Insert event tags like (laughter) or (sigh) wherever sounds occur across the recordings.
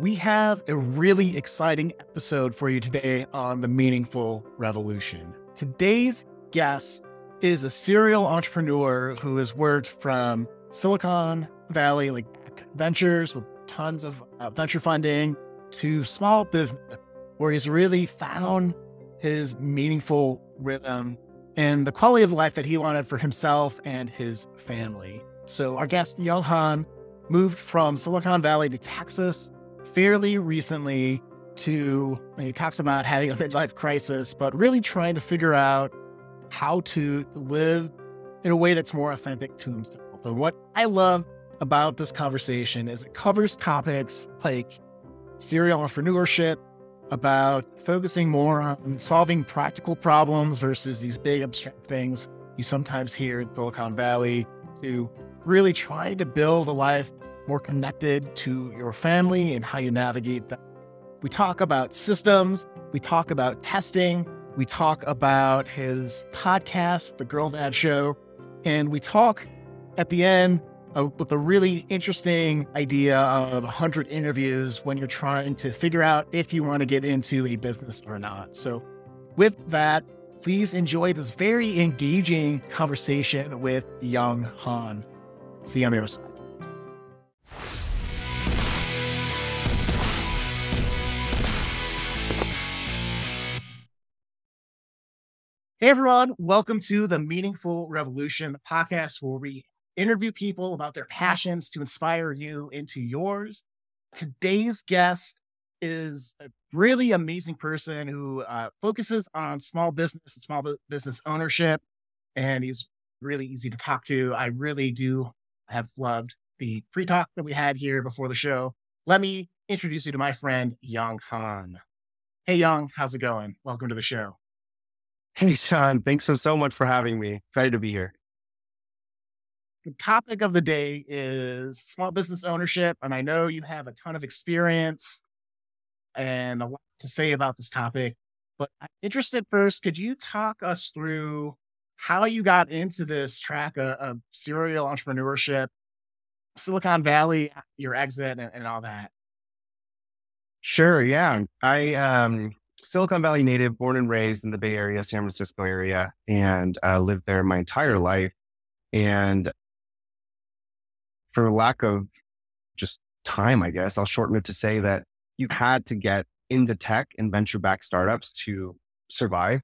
We have a really exciting episode for you today on the Meaningful Revolution. Today's guest is a serial entrepreneur who has worked from Silicon Valley, like ventures with tons of uh, venture funding, to small business, where he's really found his meaningful rhythm and the quality of life that he wanted for himself and his family. So, our guest, Young Han, moved from Silicon Valley to Texas fairly recently to, he talks about having a midlife crisis, but really trying to figure out how to live in a way that's more authentic to himself. And what I love about this conversation is it covers topics like serial entrepreneurship, about focusing more on solving practical problems versus these big abstract things you sometimes hear in Silicon Valley, to really trying to build a life more connected to your family and how you navigate that. We talk about systems, we talk about testing, we talk about his podcast, The Girl Dad Show, and we talk at the end with a really interesting idea of 100 interviews when you're trying to figure out if you want to get into a business or not. So, with that, please enjoy this very engaging conversation with Young Han. See you on the other side. Hey everyone, welcome to the Meaningful Revolution, podcast where we interview people about their passions to inspire you into yours. Today's guest is a really amazing person who uh, focuses on small business and small business ownership, and he's really easy to talk to. I really do have loved the pre talk that we had here before the show. Let me introduce you to my friend, Young Han. Hey, Young, how's it going? Welcome to the show. Hey, Sean. Thanks so, so much for having me. Excited to be here. The topic of the day is small business ownership. And I know you have a ton of experience and a lot to say about this topic. But I'm interested first, could you talk us through how you got into this track of, of serial entrepreneurship, Silicon Valley, your exit, and, and all that? Sure. Yeah. I um Silicon Valley native, born and raised in the Bay Area, San Francisco area, and uh, lived there my entire life. And for lack of just time, I guess, I'll shorten it to say that you had to get into tech and venture backed startups to survive.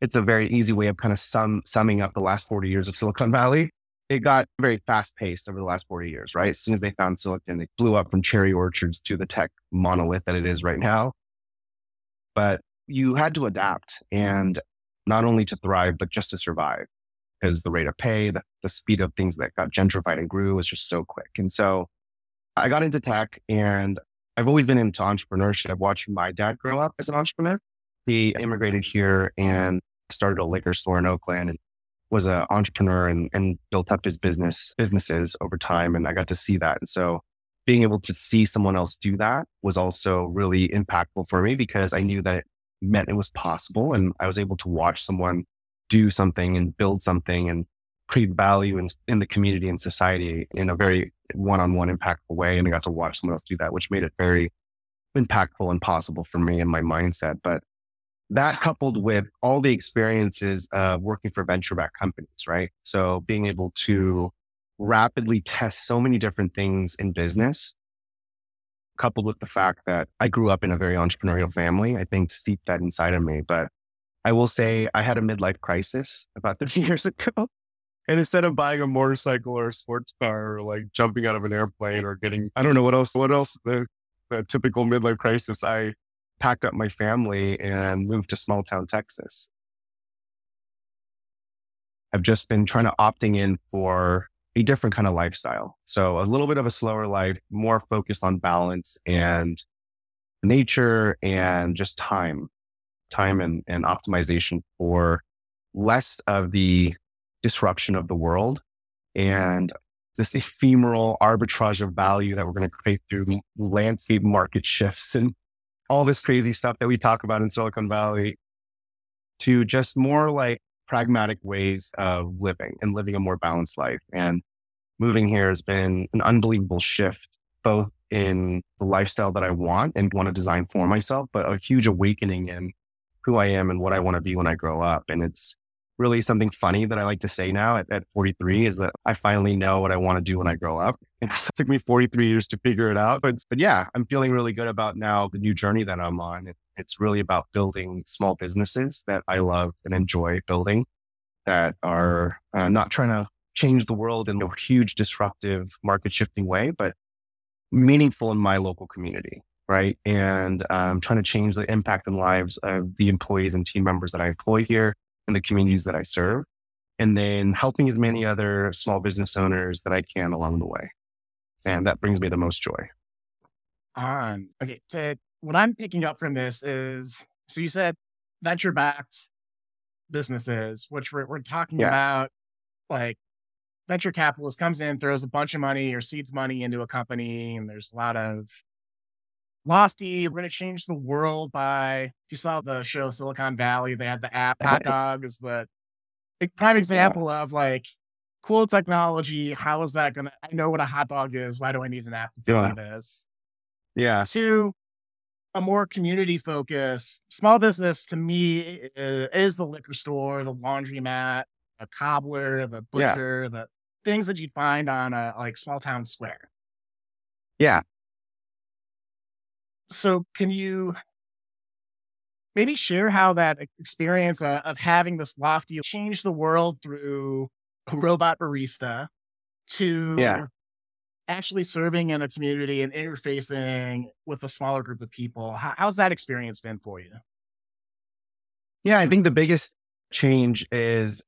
It's a very easy way of kind of sum, summing up the last 40 years of Silicon Valley. It got very fast paced over the last 40 years, right? As soon as they found silicon, it blew up from cherry orchards to the tech monolith that it is right now but you had to adapt and not only to thrive, but just to survive because the rate of pay, the, the speed of things that got gentrified and grew was just so quick. And so I got into tech and I've always been into entrepreneurship, watching my dad grow up as an entrepreneur. He immigrated here and started a liquor store in Oakland and was an entrepreneur and, and built up his business businesses over time. And I got to see that. And so being able to see someone else do that was also really impactful for me because I knew that it meant it was possible. And I was able to watch someone do something and build something and create value in, in the community and society in a very one on one impactful way. And I got to watch someone else do that, which made it very impactful and possible for me and my mindset. But that coupled with all the experiences of working for venture backed companies, right? So being able to rapidly test so many different things in business, coupled with the fact that I grew up in a very entrepreneurial family, I think steeped that inside of me. But I will say I had a midlife crisis about (laughs) 30 years ago. And instead of buying a motorcycle or a sports car or like jumping out of an airplane or getting, I don't know what else, what else, the, the typical midlife crisis, I packed up my family and moved to small town Texas. I've just been trying to opting in for a different kind of lifestyle. So a little bit of a slower life, more focused on balance and nature and just time, time and, and optimization for less of the disruption of the world and this ephemeral arbitrage of value that we're going to create through landscape market shifts and all this crazy stuff that we talk about in Silicon Valley to just more like pragmatic ways of living and living a more balanced life. And moving here has been an unbelievable shift, both in the lifestyle that I want and want to design for myself, but a huge awakening in who I am and what I want to be when I grow up. And it's really something funny that I like to say now at, at 43 is that I finally know what I want to do when I grow up. (laughs) It took me 43 years to figure it out. But, but yeah, I'm feeling really good about now the new journey that I'm on. It, it's really about building small businesses that I love and enjoy building that are uh, not trying to change the world in a huge disruptive market shifting way, but meaningful in my local community. Right. And um, trying to change the impact and lives of the employees and team members that I employ here in the communities that I serve, and then helping as many other small business owners that I can along the way. And that brings me the most joy. On. Okay. So what I'm picking up from this is so you said venture backed businesses, which we're, we're talking yeah. about like venture capitalist comes in, throws a bunch of money or seeds money into a company, and there's a lot of lofty. We're going to change the world by. If you saw the show Silicon Valley, they had the app Hot Dog is the prime example of like cool technology. How is that going to? I know what a hot dog is. Why do I need an app to do yeah. this? Yeah. Two, a more community focus. Small business to me is the liquor store, the laundromat, a cobbler, the butcher, yeah. the things that you'd find on a like small town square. Yeah, so can you maybe share how that experience uh, of having this lofty change the world through robot barista to yeah. actually serving in a community and interfacing with a smaller group of people? How, how's that experience been for you? Yeah i think the biggest change is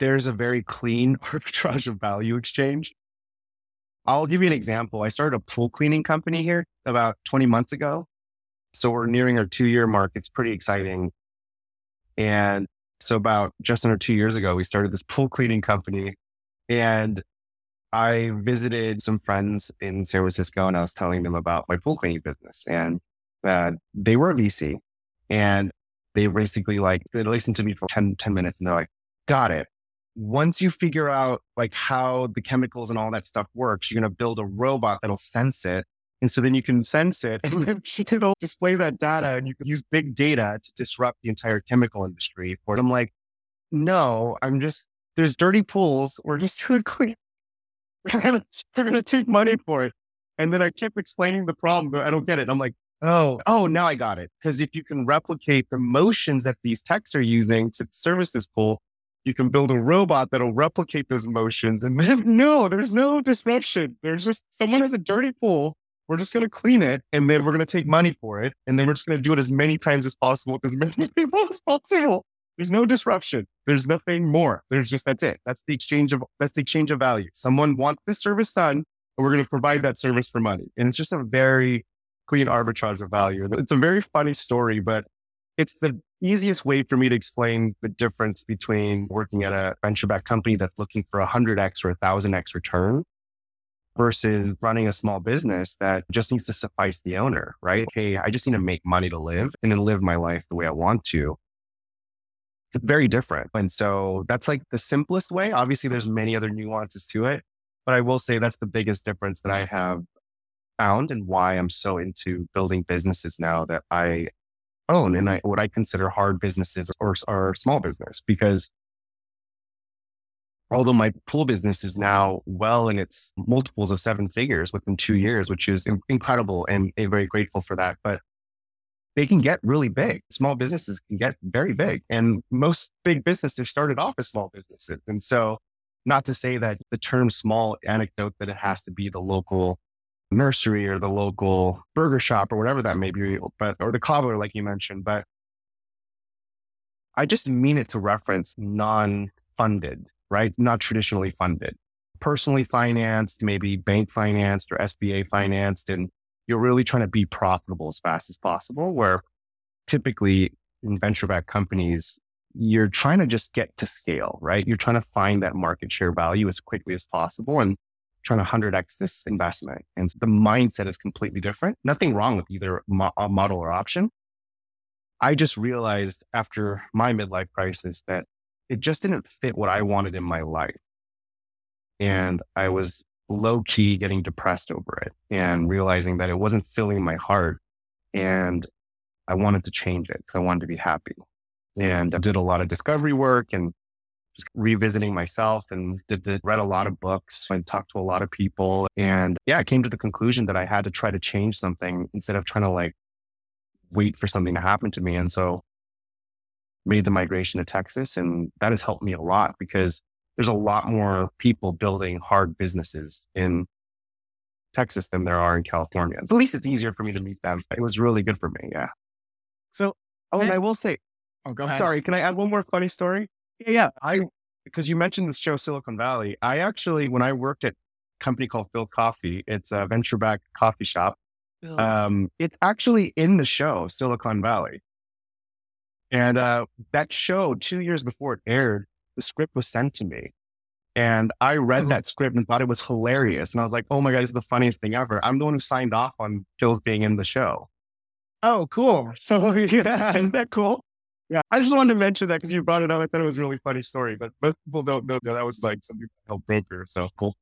there's a very clean (laughs) arbitrage of value exchange I'll give you an example. I started a pool cleaning company here about 20 months ago. So we're nearing our two year mark. It's pretty exciting. And so about just under two years ago, we started this pool cleaning company and I visited some friends in San Francisco and I was telling them about my pool cleaning business and uh, they were a VC and they basically like, they listened to me for 10, 10 minutes and they're like, got it once you figure out like how the chemicals and all that stuff works, you're going to build a robot that'll sense it. And so then you can sense it and then (laughs) (laughs) it'll display that data and you can use big data to disrupt the entire chemical industry. For I'm like, no, I'm just, there's dirty pools. We're just doing clean. (laughs) We're going to take money for it. And then I kept explaining the problem, but I don't get it. I'm like, oh, oh, now I got it. Because if you can replicate the motions that these techs are using to service this pool, you can build a robot that'll replicate those motions. And then, (laughs) no, there's no disruption. There's just someone has a dirty pool. We're just going to clean it and then we're going to take money for it. And then we're just going to do it as many times as possible with as (laughs) many people as possible. There's no disruption. There's nothing more. There's just, that's it. That's the exchange of, that's the exchange of value. Someone wants this service done and we're going to provide that service for money. And it's just a very clean arbitrage of value. It's a very funny story, but it's the easiest way for me to explain the difference between working at a venture backed company that's looking for a 100x or a 1000x return versus running a small business that just needs to suffice the owner, right? Hey, I just need to make money to live and then live my life the way I want to. It's very different. And so that's like the simplest way. Obviously, there's many other nuances to it, but I will say that's the biggest difference that I have found and why I'm so into building businesses now that I own and I, what I consider hard businesses or, or small business because although my pool business is now well in its multiples of seven figures within two years, which is incredible and I'm very grateful for that. But they can get really big. Small businesses can get very big. And most big businesses started off as small businesses. And so, not to say that the term small anecdote that it has to be the local nursery or the local burger shop or whatever that may be, but or the cobbler, like you mentioned. But I just mean it to reference non-funded, right? Not traditionally funded, personally financed, maybe bank financed or SBA financed, and you're really trying to be profitable as fast as possible. Where typically in venture-backed companies, you're trying to just get to scale, right? You're trying to find that market share value as quickly as possible. And trying to 100x this investment. And the mindset is completely different. Nothing wrong with either mo- uh, model or option. I just realized after my midlife crisis that it just didn't fit what I wanted in my life. And I was low key getting depressed over it and realizing that it wasn't filling my heart. And I wanted to change it because I wanted to be happy. And I did a lot of discovery work and just revisiting myself and did the, read a lot of books and talked to a lot of people. And yeah, I came to the conclusion that I had to try to change something instead of trying to like wait for something to happen to me. And so made the migration to Texas. And that has helped me a lot because there's a lot more people building hard businesses in Texas than there are in California. At least it's easier for me to meet them. It was really good for me. Yeah. So, oh, and I will say, oh, go ahead. Sorry, can I add one more funny story? Yeah, yeah. I because you mentioned this show Silicon Valley. I actually, when I worked at a company called Philz Coffee, it's a venture backed coffee shop. Um, it's actually in the show Silicon Valley. And uh, that show, two years before it aired, the script was sent to me. And I read oh. that script and thought it was hilarious. And I was like, oh my God, it's the funniest thing ever. I'm the one who signed off on Philz being in the show. Oh, cool. So, (laughs) yeah, (laughs) isn't that cool? Yeah, I just wanted to mention that because you brought it up. I thought it was a really funny story, but most people don't know that, that was like something that helped broker. So cool.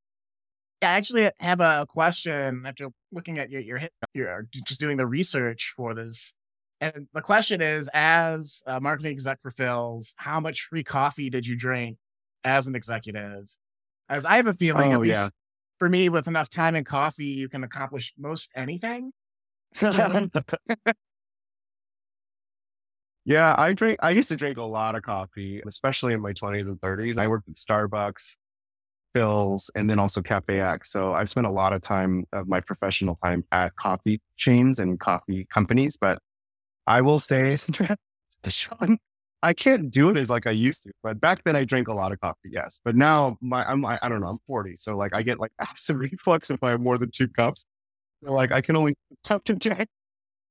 I actually have a question after looking at your your, your uh, just doing the research for this. And the question is, as a marketing exec for Philz, how much free coffee did you drink as an executive? As I have a feeling, oh, at least yeah. for me, with enough time and coffee, you can accomplish most anything. (laughs) (laughs) Yeah, I drink. I used to drink a lot of coffee, especially in my 20s and 30s. I worked at Starbucks, Philz, and then also Cafe X. So I've spent a lot of time of my professional time at coffee chains and coffee companies. But I will say, (laughs) Sean, I can't do it as like I used to. But back then, I drank a lot of coffee. Yes, but now my I'm I, I don't know. I'm 40, so like I get like (laughs) acid reflux if I have more than two cups. So, like I can only (laughs) cup to drink.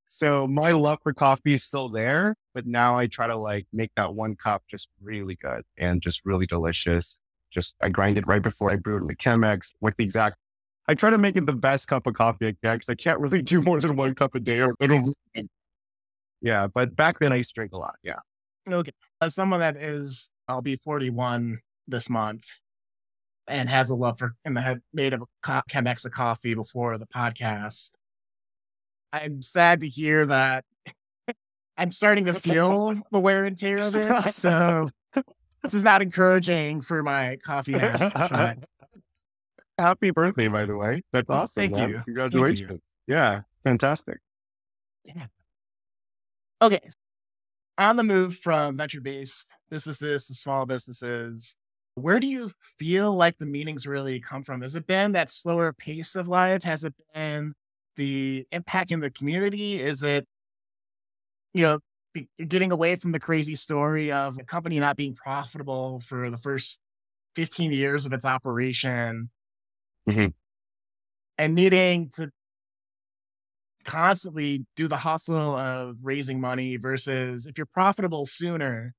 So my love for coffee is still there, but now I try to like make that one cup just really good and just really delicious. Just I grind it right before I brew it in the Chemex with the exact. I try to make it the best cup of coffee I can because I can't really (laughs) do more than one cup a day or mm. Yeah, but back then I used to drink a lot. Yeah. Okay. Uh, As someone that is, I'll be 41 this month and has a love for and have made a Chemex of coffee before the podcast. I'm sad to hear that I'm starting to feel the wear and tear of it. (laughs) So this is not encouraging for my coffee habit. (laughs) Happy birthday, by the way. That's awesome. Thank man. you. Congratulations. Thank you. Yeah, fantastic. Yeah. Okay. On the move from venture based businesses to small businesses, where do you feel like the meanings really come from? Has it been that slower pace of life? Has it been the impact in the community? Is it, you know, be, getting away from the crazy story of a company not being profitable for the first 15 years of its operation mm-hmm. and needing to constantly do the hustle of raising money versus if you're profitable sooner,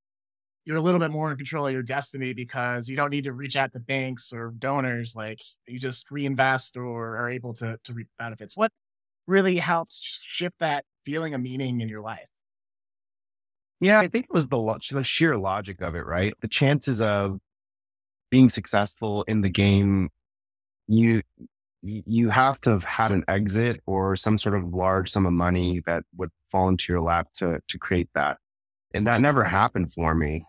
you're a little bit more in control of your destiny because you don't need to reach out to banks or donors. Like you just reinvest or are able to, to reap benefits. What really helped shift that feeling of meaning in your life? Yeah, I think it was the, lo- the sheer logic of it, right? The chances of being successful in the game, you you have to have had an exit or some sort of large sum of money that would fall into your lap to to create that. And that never happened for me.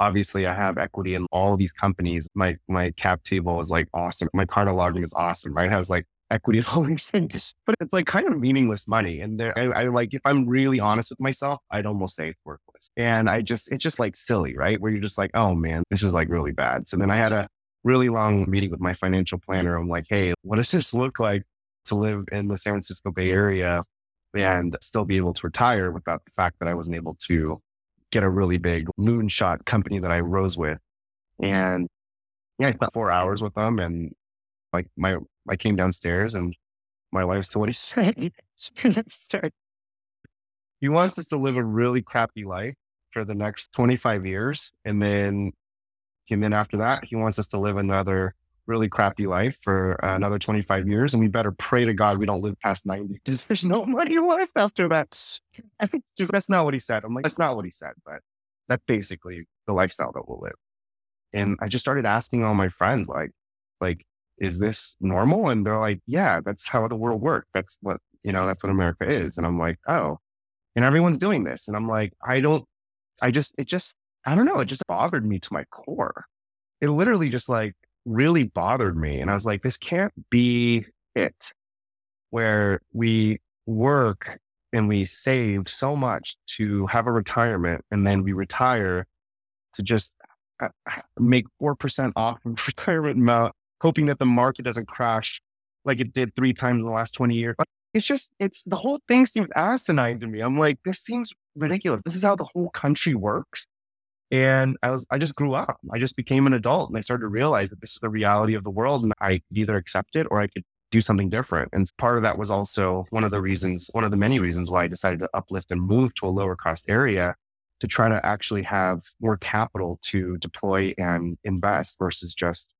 Obviously, I have equity in all these companies. My my cap table is like awesome. My Carta login is awesome, right? It has like equity (laughs) and all these things, but it's like kind of meaningless money. And there, I, I, like, if I'm really honest with myself, I'd almost say it's worthless. And I just, it's just like silly, right? Where you're just like, oh man, this is like really bad. So then I had a really long meeting with my financial planner. I'm like, hey, what does this look like to live in the San Francisco Bay Area and still be able to retire without the fact that I wasn't able to get a really big moonshot company that I rose with. And yeah, I spent four hours with them and like my I came downstairs and my wife said, What he say? he wants us to live a really crappy life for the next 25 years. And then, and then after that, he wants us to live another really crappy life for another 25 years. And we better pray to God we don't live past 90 (laughs) there's no money left after that. I (laughs) think just that's not what he said. I'm like, that's not what he said, but that's basically the lifestyle that we'll live. And I just started asking all my friends, like, like, is this normal? And they're like, yeah, that's how the world works. That's what, you know, that's what America is. And I'm like, oh, and everyone's doing this. And I'm like, I don't, I just, it just, I don't know. It just bothered me to my core. It literally just like really bothered me. And I was like, this can't be it where we work and we save so much to have a retirement and then we retire to just uh, make 4% off of (laughs) retirement amount, hoping that the market doesn't crash like it did three times in the last 20 years. It's just, it's the whole thing seems asinine to me. I'm like, this seems ridiculous. This is how the whole country works. And I was, I just grew up. I just became an adult and I started to realize that this is the reality of the world and I could either accept it or I could do something different. And part of that was also one of the reasons, one of the many reasons why I decided to uplift and move to a lower cost area to try to actually have more capital to deploy and invest versus just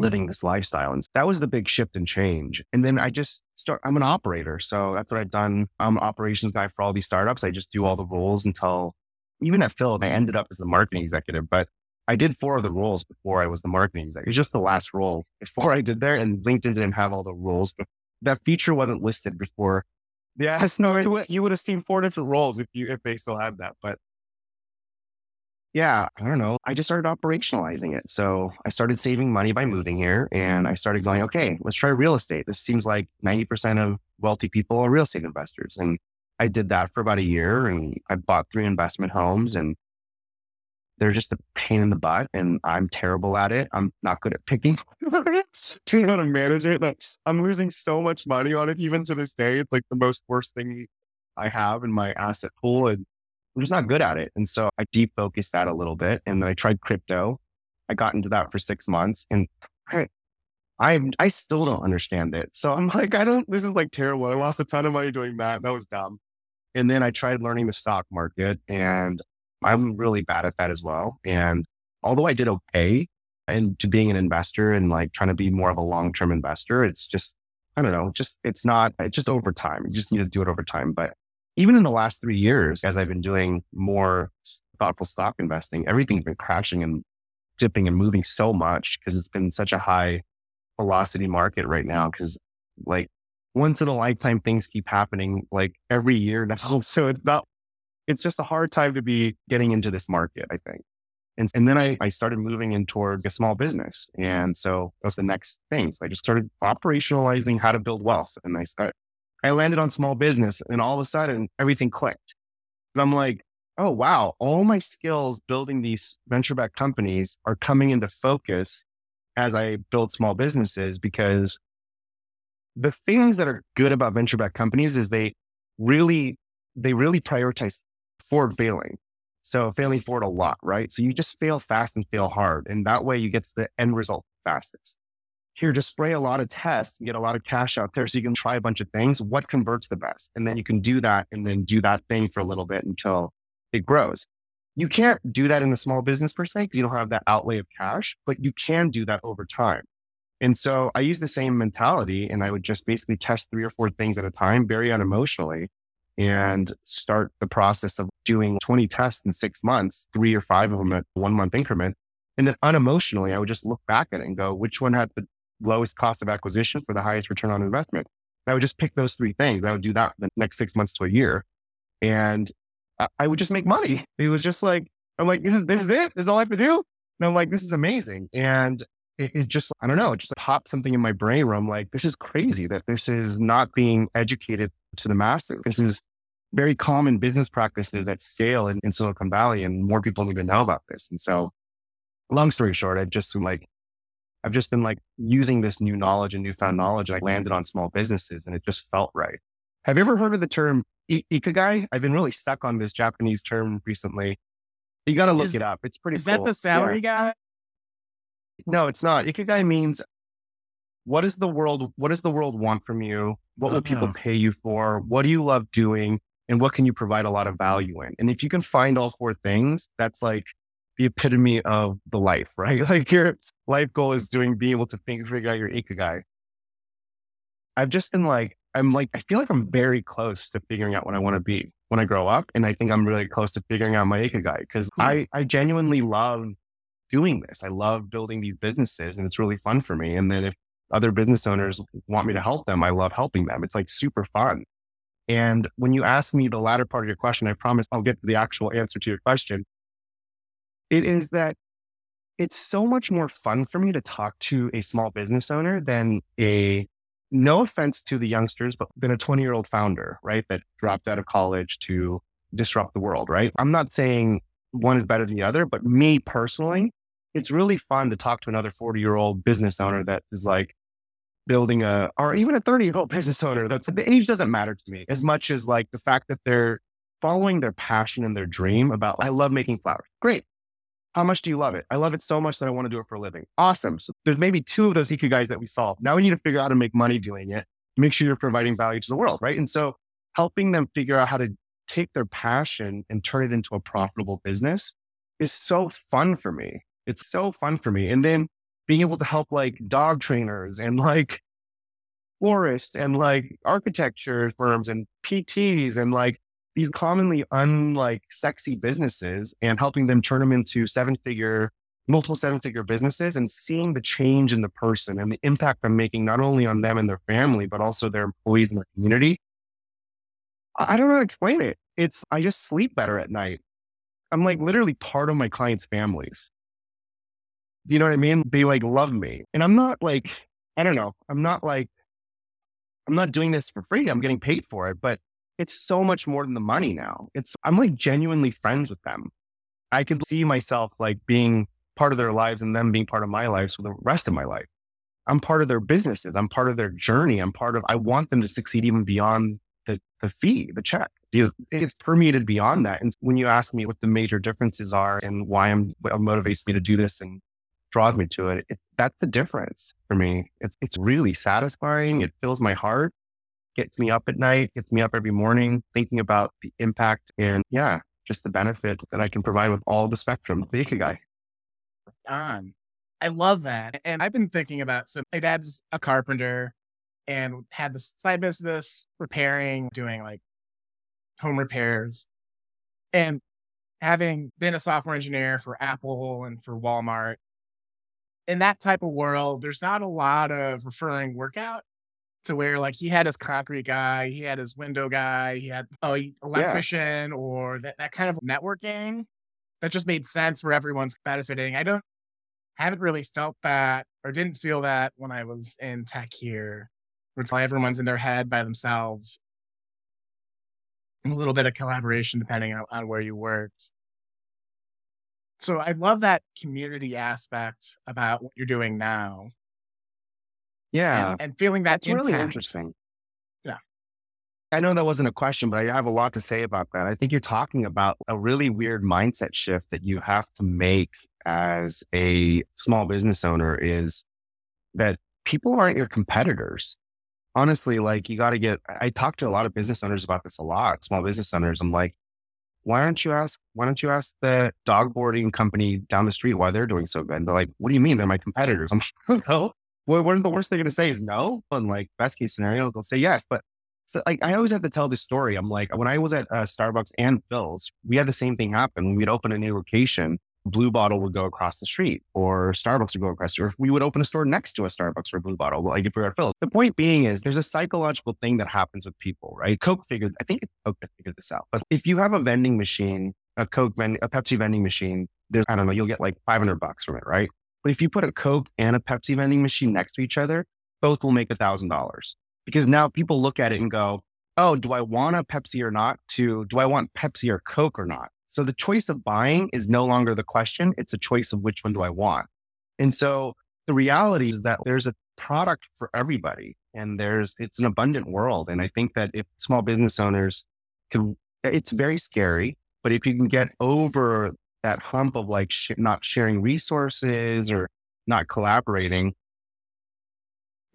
living this lifestyle. And that was the big shift and change. And then I just start, I'm an operator. So that's what I've done. I'm an operations guy for all these startups. I just do all the roles until even at Phil, I ended up as the marketing executive, but I did four of the roles before I was the marketing executive. Just the last role before I did there. And LinkedIn didn't have all the roles, but that feature wasn't listed before. Yeah, (laughs) no, you would have seen four different roles if you if they still had that. But yeah, I don't know. I just started operationalizing it. So I started saving money by moving here and I started going, okay, let's try real estate. This seems like 90% of wealthy people are real estate investors. And I did that for about a year and I bought three investment homes and they're just a pain in the butt and I'm terrible at it. I'm not good at picking, (laughs) trying how to manage it. I'm losing so much money on it even to this day. It's like the most worst thing I have in my asset pool. And I'm just not good at it. And so I defocused that a little bit. And then I tried crypto. I got into that for six months and I, I, I still don't understand it. So I'm (laughs) like, I don't, this is like terrible. I lost a ton of money doing that. That was dumb. And then I tried learning the stock market and I'm really bad at that as well. And although I did okay into being an investor and like trying to be more of a long term investor, it's just, I don't know, just, it's not, it's just over time. You just need to do it over time. But even in the last three years, as I've been doing more thoughtful stock investing, everything's been crashing and dipping and moving so much because it's been such a high velocity market right now. Cause like once in a lifetime things keep happening like every year now. (laughs) So it's not, it's just a hard time to be getting into this market, I think. And, and then I, I started moving in towards a small business. And so that was the next thing. So I just started operationalizing how to build wealth. And I started, I landed on small business and all of a sudden everything clicked. And I'm like, oh, wow, all my skills building these venture backed companies are coming into focus as I build small businesses because the things that are good about venture backed companies is they really, they really prioritize forward failing. So failing forward a lot, right? So you just fail fast and fail hard. And that way you get to the end result fastest here, just spray a lot of tests and get a lot of cash out there so you can try a bunch of things. What converts the best? And then you can do that and then do that thing for a little bit until it grows. You can't do that in a small business per se because you don't have that outlay of cash, but you can do that over time. And so I use the same mentality and I would just basically test three or four things at a time, very unemotionally, and start the process of doing 20 tests in six months, three or five of them at one month increment. And then unemotionally, I would just look back at it and go, which one had the lowest cost of acquisition for the highest return on investment. I would just pick those three things. I would do that the next six months to a year. And I would just make money. It was just like, I'm like, this (laughs) is, this is it. This is all I have to do. And I'm like, this is amazing. And it, it, just, I don't know, it just popped something in my brain where I'm like, this is crazy that this is not being educated to the masses. This is very common business practices at scale in, in Silicon Valley, and more people don't even know about this. And so, long story short, I just like I've just been like using this new knowledge and newfound mm-hmm. knowledge. I landed on small businesses and it just felt right. Have you ever heard of the term ikigai? I've been really stuck on this Japanese term recently. You got to look is, it up. It's pretty Is cool. that the salary yeah. guy? No, it's not. Ikigai means what is the world what does the world want from you? What will people uh-huh. pay you for? What do you love doing? And what can you provide a lot of value in? And if you can find all four things, that's like the epitome of the life, right? (laughs) Like your life goal is doing, being able to figure out your ikigai. I've just been like, I'm like, I feel like I'm very close to figuring out what I want to be when I grow up. And I think I'm really close to figuring out my ikigai because cool. I, I genuinely love doing this. I love building these businesses and it's really fun for me. And then if other business owners want me to help them, I love helping them. It's like super fun. And when you ask me the latter part of your question, I promise I'll get to the actual answer to your question. It is that it's so much more fun for me to talk to a small business owner than a, no offense to the youngsters, but than a 20 year old founder, right? That dropped out of college to disrupt the world, right? I'm not saying one is better than the other, but me personally, it's really fun to talk to another 40 year old business owner that is like building a, or even a 30 year old business owner. That's the age doesn't matter to me as much as like the fact that they're following their passion and their dream about, I love making flowers. Great. How much do you love it? I love it so much that I want to do it for a living. Awesome. So there's maybe two of those guys that we solve. Now we need to figure out how to make money doing it. Make sure you're providing value to the world, right? And so helping them figure out how to take their passion and turn it into a profitable business is so fun for me. It's so fun for me. And then being able to help like dog trainers and like florists and like architecture firms and PTs and like these commonly unlike sexy businesses and helping them turn them into seven figure, multiple seven figure businesses and seeing the change in the person and the impact I'm making not only on them and their family, but also their employees and their community. I don't know how to explain it. It's, I just sleep better at night. I'm like literally part of my clients' families. You know what I mean? They like love me. And I'm not like, I don't know, I'm not like, I'm not doing this for free. I'm getting paid for it, but it's so much more than the money now. It's, I'm like genuinely friends with them. I can see myself like being part of their lives and them being part of my lives for the rest of my life. I'm part of their businesses. I'm part of their journey. I'm part of, I want them to succeed even beyond the, the fee, the check. It's permeated beyond that. And when you ask me what the major differences are and why I'm, what motivates me to do this and draws me to it, it's that's the difference for me. It's it's really satisfying. It fills my heart gets me up at night, gets me up every morning thinking about the impact and yeah, just the benefit that I can provide with all the spectrum the Ikigai. On. I love that. And I've been thinking about so my dad's a carpenter and had this side business repairing, doing like home repairs. And having been a software engineer for Apple and for Walmart, in that type of world, there's not a lot of referring workout to where like he had his concrete guy, he had his window guy, he had oh electrician yeah. or that, that kind of networking that just made sense where everyone's benefiting. I don't haven't really felt that or didn't feel that when I was in tech here, where it's like everyone's in their head by themselves. a little bit of collaboration depending on, on where you worked. So I love that community aspect about what you're doing now. Yeah. And, and feeling that That's really interesting. Yeah. I know that wasn't a question, but I have a lot to say about that. I think you're talking about a really weird mindset shift that you have to make as a small business owner is that people aren't your competitors. Honestly, like you got to get, I talk to a lot of business owners about this a lot, small business owners. I'm like, why don't you ask, why don't you ask the dog boarding company down the street why they're doing so good? And they're like, what do you mean? They're my competitors. I'm like, (laughs) no, what, what is the worst they're going to say is no? And like best case scenario, they'll say yes. But so like I always have to tell this story. I'm like, when I was at uh, Starbucks and Philz, we had the same thing happen. When we'd open a new location, Blue Bottle would go across the street or Starbucks would go across, or if we would open a store next to a Starbucks or Blue Bottle, like if we were at Philz. The point being is there's a psychological thing that happens with people, right? Coke figured, I think it's Coke figured this out. But if you have a vending machine, a Coke vending, a Pepsi vending machine, there's, I don't know, you'll get like 500 bucks from it, right? But if you put a Coke and a Pepsi vending machine next to each other, both will make a thousand dollars because now people look at it and go, Oh, do I want a Pepsi or not? To do I want Pepsi or Coke or not? So the choice of buying is no longer the question. It's a choice of which one do I want. And so the reality is that there's a product for everybody and there's, it's an abundant world. And I think that if small business owners can, it's very scary, but if you can get over that hump of like sh- not sharing resources or not collaborating,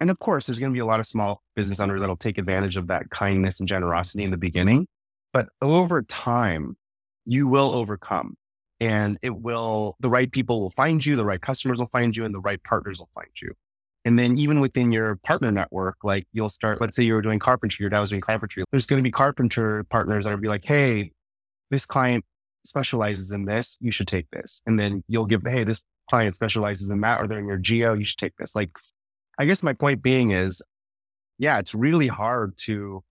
and of course, there's going to be a lot of small business owners that'll take advantage of that kindness and generosity in the beginning. But over time, you will overcome and it will, the right people will find you, the right customers will find you, and the right partners will find you. And then even within your partner network, like you'll start, let's say you were doing carpentry, your dad was doing carpentry. There's going to be carpenter partners that will be like, Hey, this client specializes in this. You should take this. And then you'll give, Hey, this client specializes in that, or they're in your geo. You should take this. Like I guess my point being is, yeah, it's really hard to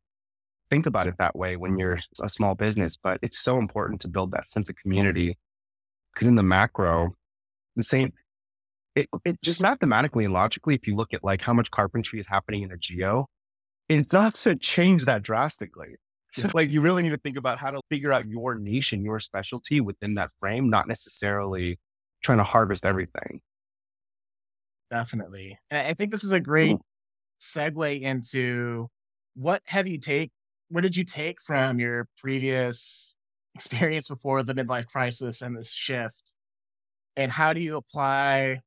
think about it that way when you're a small business, but it's so important to build that sense of community. Because in the macro, the same, it, it just mathematically and logically, if you look at like how much carpentry is happening in a geo, not to change that drastically. So like you really need to think about how to figure out your niche and your specialty within that frame, not necessarily trying to harvest everything. Definitely. And I think this is a great hmm. segue into what have you take what did you take from your previous experience before the midlife crisis and this shift? And how do you apply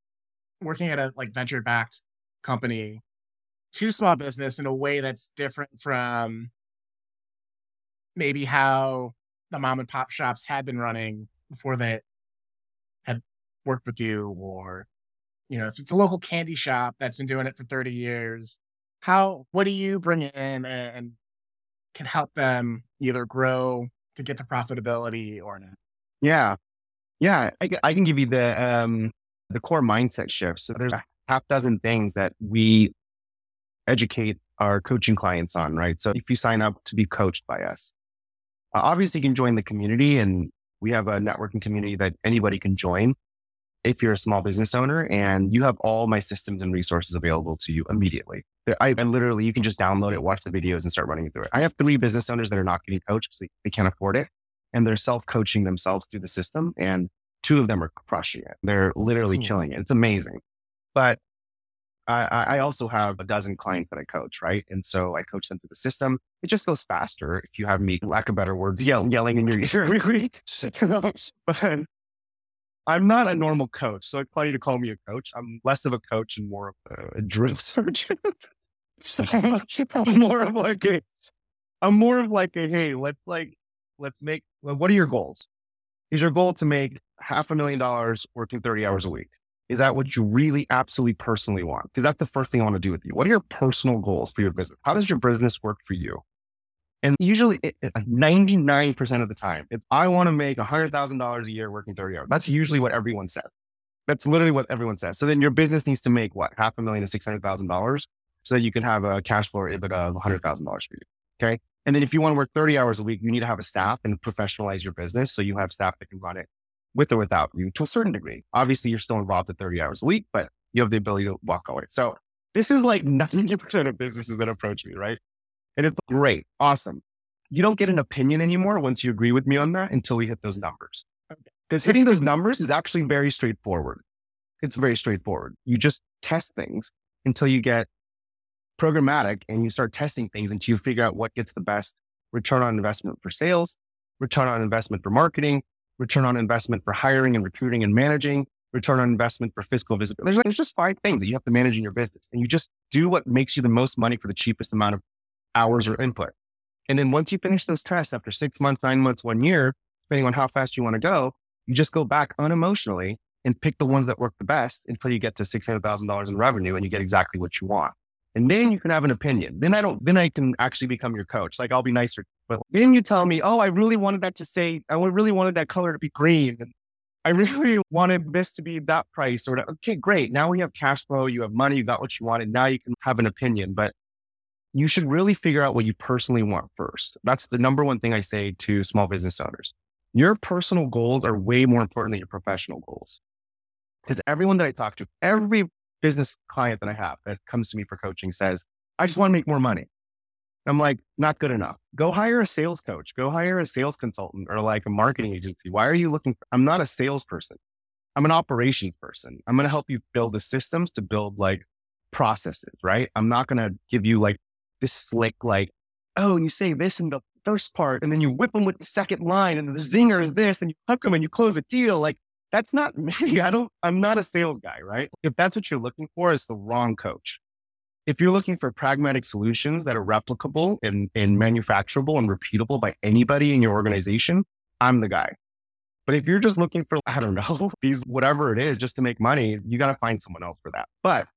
working at a like venture backed company to small business in a way that's different from maybe how the mom and pop shops had been running before they had worked with you or you know if it's a local candy shop that's been doing it for 30 years how what do you bring in and can help them either grow to get to profitability or not? Yeah. Yeah i, I can give you the um the core mindset shift. So there's a half dozen things that we educate our coaching clients on right? So if you sign up to be coached by us uh, obviously, you can join the community, and we have a networking community that anybody can join if you're a small business owner and you have all my systems and resources available to you immediately. I, and literally, you can just download it, watch the videos, and start running through it. I have three business owners that are not getting coached because they, they can't afford it, and they're self coaching themselves through the system. And two of them are crushing it. They're literally killing it. It's amazing. But I, I also have a dozen clients that I coach, right? And so I coach them through the system. It just goes faster if you have me, lack of better word, yell, yelling in your (laughs) ear every week. (laughs) but I'm not a normal coach. So it's funny to call me a coach. I'm less of a coach and more of a, a drill (laughs) sergeant. I'm more of like a, I'm more of like a, hey, let's like, let's make, what are your goals? Is your goal to make half a million dollars working 30 hours a week? Is that what you really absolutely personally want? Because that's the first thing I want to do with you. What are your personal goals for your business? How does your business work for you? And usually, 99% of the time, it's I want to make $100,000 a year working 30 hours. That's usually what everyone says. That's literally what everyone says. So then your business needs to make what? Half a million to $600,000 so that you can have a cash flow or EBITDA of $100,000 for you. Okay. And then if you want to work 30 hours a week, you need to have a staff and professionalize your business. So you have staff that can run it with or without you to a certain degree. Obviously, you're still involved at 30 hours a week, but you have the ability to walk away. So this is like 90% of businesses that approach me, right? And it's great, awesome. You don't get an opinion anymore once you agree with me on that until we hit those numbers. Because hitting those numbers is actually very straightforward. It's very straightforward. You just test things until you get programmatic and you start testing things until you figure out what gets the best return on investment for sales, return on investment for marketing, return on investment for hiring and recruiting and managing, return on investment for fiscal visibility. There's, there's just five things that you have to manage in your business. And you just do what makes you the most money for the cheapest amount of hours or input. And then once you finish those tests after six months, nine months, one year, depending on how fast you want to go, you just go back unemotionally and pick the ones that work the best until you get to $600,000 in revenue and you get exactly what you want. And then you can have an opinion. Then I don't, then I can actually become your coach. Like I'll be nicer. But then you tell me, oh, I really wanted that to say, I really wanted that color to be green. And I (laughs) really wanted this to be that price or that. Okay, great. Now we have cash flow. You have money. You got what you wanted. Now you can have an opinion, but you should really figure out what you personally want first. That's the number one thing I say to small business owners. Your personal goals are way more important than your professional goals. Because everyone that I talk to, every business client that I have that comes to me for coaching says, I just want to make more money. I'm like, not good enough. Go hire a sales coach, go hire a sales consultant or like a marketing agency. Why are you looking? For, I'm not a salesperson. I'm an operations person. I'm going to help you build the systems to build like processes, right? I'm not going to give you like this slick, like, oh, and you say this in the first part and then you whip them with the second line and the zinger is this and you hook them and you close a deal. Like that's not (laughs) me. I don't, I'm not a sales guy, right? If that's what you're looking for, it's the wrong coach. If you're looking for pragmatic solutions that are replicable and, and manufacturable and repeatable by anybody in your organization, I'm the guy. But if you're just looking for, I don't know, (laughs) these, whatever it is, just to make money, you got to find someone else for that. But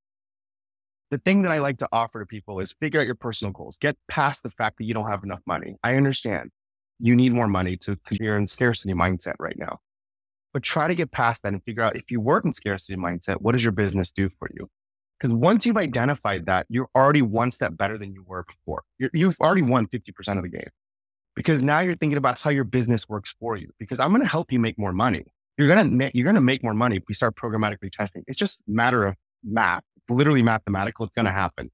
the thing that I like to offer to people is figure out your personal goals. Get past the fact that you don't have enough money. I understand you need more money to, you're in scarcity mindset right now. But try to get past that and figure out if you work in scarcity mindset, what does your business do for you? Because once you've identified that, you're already one step better than you were before. You're, you've already won 50% of the game because now you're thinking about how your business works for you. Because I'm going to help you make more money. You're going to you're going to make more money if we start programmatically testing. It's just matter of math, it's literally mathematical. It's going to happen.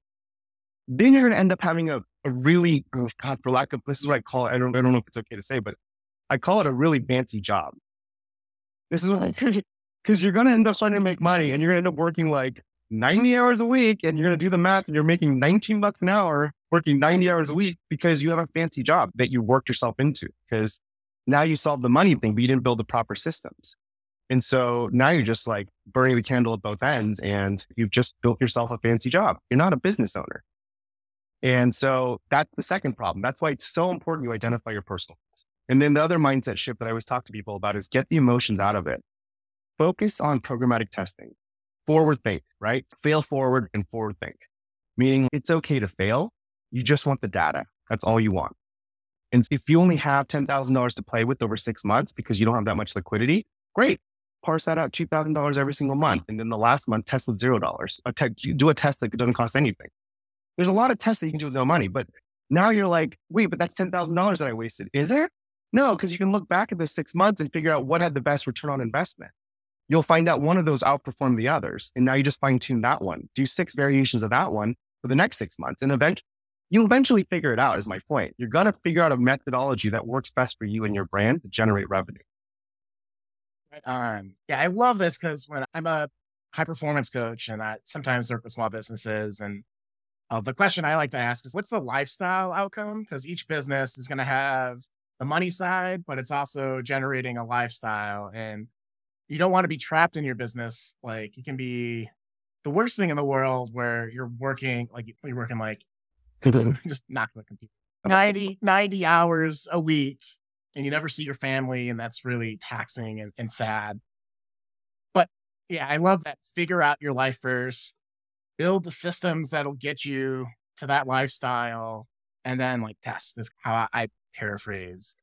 Then you're going to end up having a, a really, oh God, for lack of, this is what I call it. I don't, I don't know if it's okay to say, but I call it a really fancy job. This is what I, (laughs) because you're going to end up starting to make money and you're going to end up working like 90 hours a week and you're going to do the math and you're making 19 bucks an hour working 90 hours a week because you have a fancy job that you worked yourself into because now you solved the money thing, but you didn't build the proper systems. And so now you're just like burning the candle at both ends and you've just built yourself a fancy job. You're not a business owner. And so that's the second problem. That's why it's so important you identify your personal goals. And then the other mindset shift that I always talk to people about is get the emotions out of it. Focus on programmatic testing. Forward think, right? Fail forward and forward think. Meaning it's okay to fail. You just want the data. That's all you want. And if you only have $10,000 to play with over six months because you don't have that much liquidity, great. Parse that out $2,000 every single month. And then the last month, test with $0. A te- do a test that doesn't cost anything. There's a lot of tests that you can do with no money, but now you're like, wait, but that's $10,000 that I wasted. Is it? No, because you can look back at those six months and figure out what had the best return on investment. You'll find out one of those outperformed the others. And now you just fine tune that one. Do six variations of that one for the next six months. And eventually, you'll eventually figure it out, is my point. You're going to figure out a methodology that works best for you and your brand to generate revenue. Right. Yeah, I love this because when I'm a high performance coach and I sometimes work with small businesses and uh, the question I like to ask is what's the lifestyle outcome? Because each business is going to have the money side, but it's also generating a lifestyle. And you don't want to be trapped in your business. Like it can be the worst thing in the world where you're working, like you're working like (laughs) (laughs) just knock the computer 90, 90 hours a week and you never see your family. And that's really taxing and, and sad. But yeah, I love that. Figure out your life first, build the systems that'll get you to that lifestyle. And then like test is how I, I paraphrase.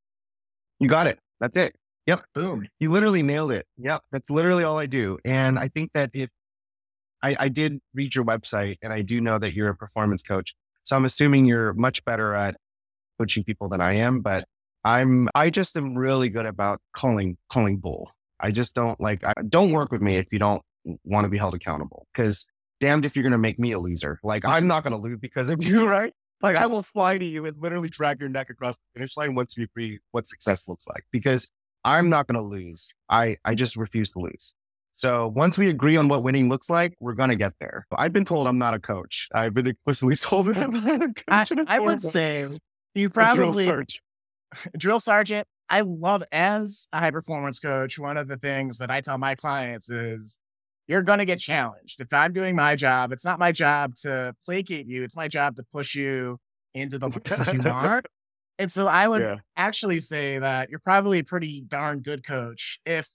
You got it. That's it. Yep. Boom. You literally nailed it. Yep. That's literally all I do. And I think that if I, I did read your website and I do know that you're a performance coach. So I'm assuming you're much better at coaching people than I am, but I'm, I just am really good about calling, calling bull. I just don't like, I, don't work with me if you don't want to be held accountable because damned if you're going to make me a loser. Like I'm not going to lose because of (laughs) you, right? Like I will fly to you and literally drag your neck across the finish line once we agree what success looks like because I'm not going to lose. I, I just refuse to lose. So once we agree on what winning looks like, we're going to get there. I've been told I'm not a coach. I've been explicitly (laughs) told that I'm not a coach. I, I would say you probably drill, (laughs) drill sergeant. I love as a high performance coach. One of the things that I tell my clients is you're going to get challenged. If I'm doing my job, it's not my job to placate you. It's my job to push you into the (laughs) places you are. And so I would yeah. actually say that you're probably a pretty darn good coach if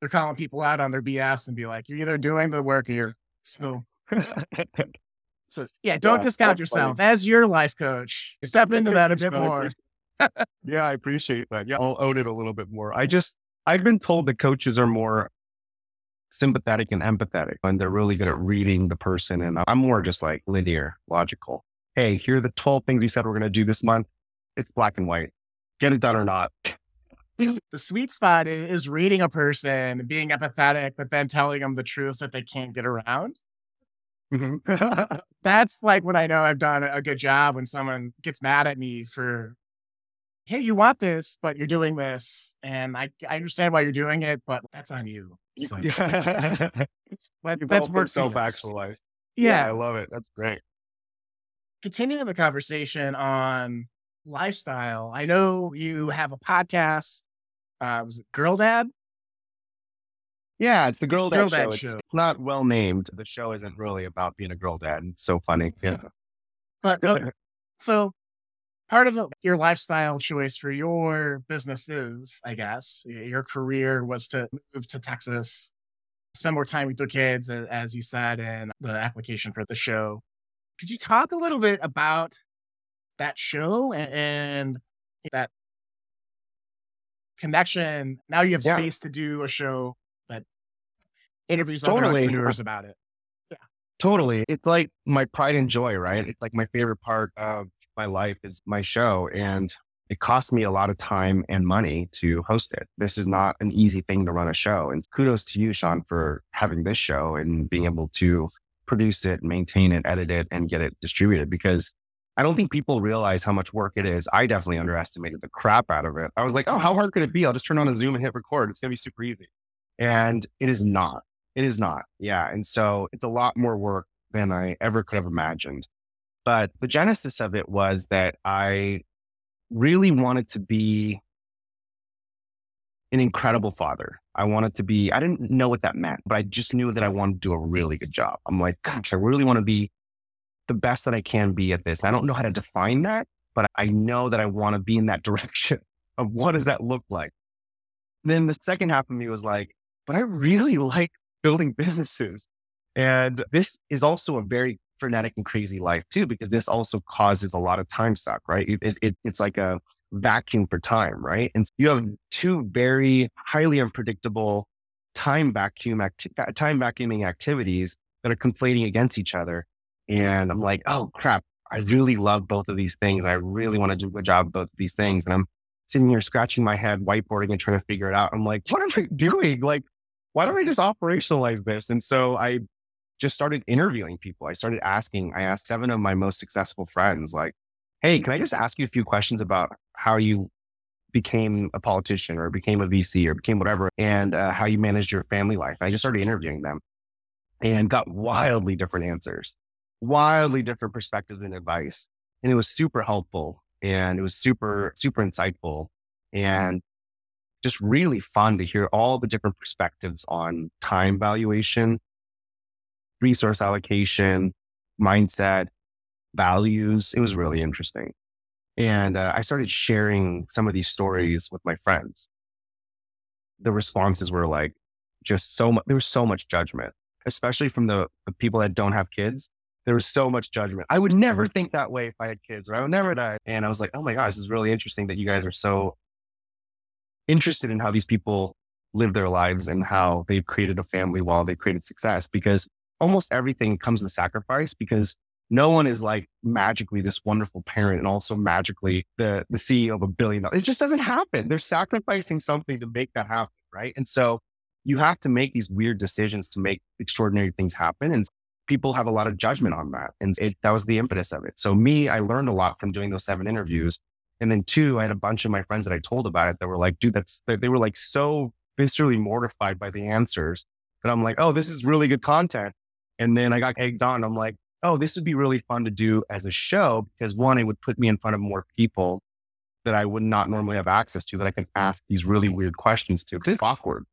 you're calling people out on their BS and be like, you're either doing the work or you're so. (laughs) so yeah, don't yeah, discount yourself funny. as your life coach. Step into that a bit more. (laughs) yeah, I appreciate that. Yeah, I'll own it a little bit more. I just, I've been told that coaches are more sympathetic and empathetic and they're really good at reading the person. And I'm more just like linear, logical. Hey, here are the 12 things we said we're going to do this month. It's black and white. Get it done or not (laughs) the sweet spot is reading a person, being empathetic, but then telling them the truth that they can't get around. Mm-hmm. (laughs) That's like when I know I've done a good job when someone gets mad at me for, hey, you want this, but you're doing this. And I, I understand why you're doing it, but that's on you. So, (laughs) (laughs) Let, that's work self actualized. Yeah. yeah, I love it. That's great. Continuing the conversation on lifestyle. I know you have a podcast. Uh, was it Girl Dad? Yeah, it's the Girl Dad, girl show. Dad show. It's, not well named. The show isn't really about being a girl dad. It's so funny. Yeah. But uh, (laughs) so part of the, your lifestyle choice for your business is, I guess, your career was to move to Texas, spend more time with your kids, as you said in the application for the show. Could you talk a little bit about that show and, that connection. Now you have yeah. space to do a show that interviews totally. other entrepreneurs about it. Yeah. Totally. It's like my pride and joy, right? It's like my favorite part of my life is my show. And it costs me a lot of time and money to host it. This is not an easy thing to run a show. And kudos to you, Sean, for having this show and being able to produce it, maintain it, edit it, and get it distributed because I don't think people realize how much work it is. I definitely underestimated the crap out of it. I was like, oh, how hard could it be? I'll just turn on a Zoom and hit record. It's going to be super easy. And it is not. It is not. Yeah. And so it's a lot more work than I ever could have imagined. But the genesis of it was that I really wanted to be an incredible father. I wanted to be, I didn't know what that meant, but I just knew that I wanted to do a really good job. I'm like, gosh, I really want to be the best that I can be at this. I don't know how to define that, but I know that I want to be in that (laughs) direction of what does that look like? then the second half of me was like, but I really like building (laughs) businesses. And this is also a very frenetic and crazy life too, because this also causes a lot of time suck, right? It, it, it's like a vacuum for time, right? And so you have two very highly unpredictable time vacuum acti- uh, time vacuuming activities that are conflating against each other. And I'm like, oh crap, I really love both of these things. I really want to do a good job of both of these things. And I'm sitting here scratching my head, whiteboarding and trying to figure it out. I'm like, what am I (laughs) doing? Like, why don't I just operationalize this? And so I just started interviewing people. I started asking, I asked seven of my most successful friends, like, hey, can I just ask you a few questions about how you became a politician or became a VC or became whatever, and uh, how you managed your family life? I just started interviewing them and got wildly different answers, wildly different perspectives and advice. And it was super helpful and it was super, super insightful and just really fun to hear all the different perspectives on time valuation, resource allocation, mindset, values. It was really interesting. And uh, I started sharing some of these stories with my friends. The responses were like just so much, there was so much judgment, especially from the, the people that don't have kids. There was so much judgment. I would never think that way if I had kids, or I would never die. And I was like, oh my gosh, this is really interesting that you guys are so interested in how these people live their lives and how they've created a family while they've created success because almost everything comes with sacrifice because no one is like magically this wonderful parent and also magically the, the CEO of a billion dollars. It just doesn't happen. They're sacrificing something to make that happen. Right. And so you have to make these weird decisions to make extraordinary things happen. And people have a lot of judgment on that. And it, that was the impetus of it. So me, I learned a lot from doing those seven interviews. And then two, I had a bunch of my friends that I told about it that were like, dude, that's, they were like so viscerally mortified by the answers that I'm like, oh, this is really good content. And then I got egged on. I'm like, oh, this would be really fun to do as a show because one, it would put me in front of more people that I would not normally have access to that I can ask these really weird questions to because it's awkward.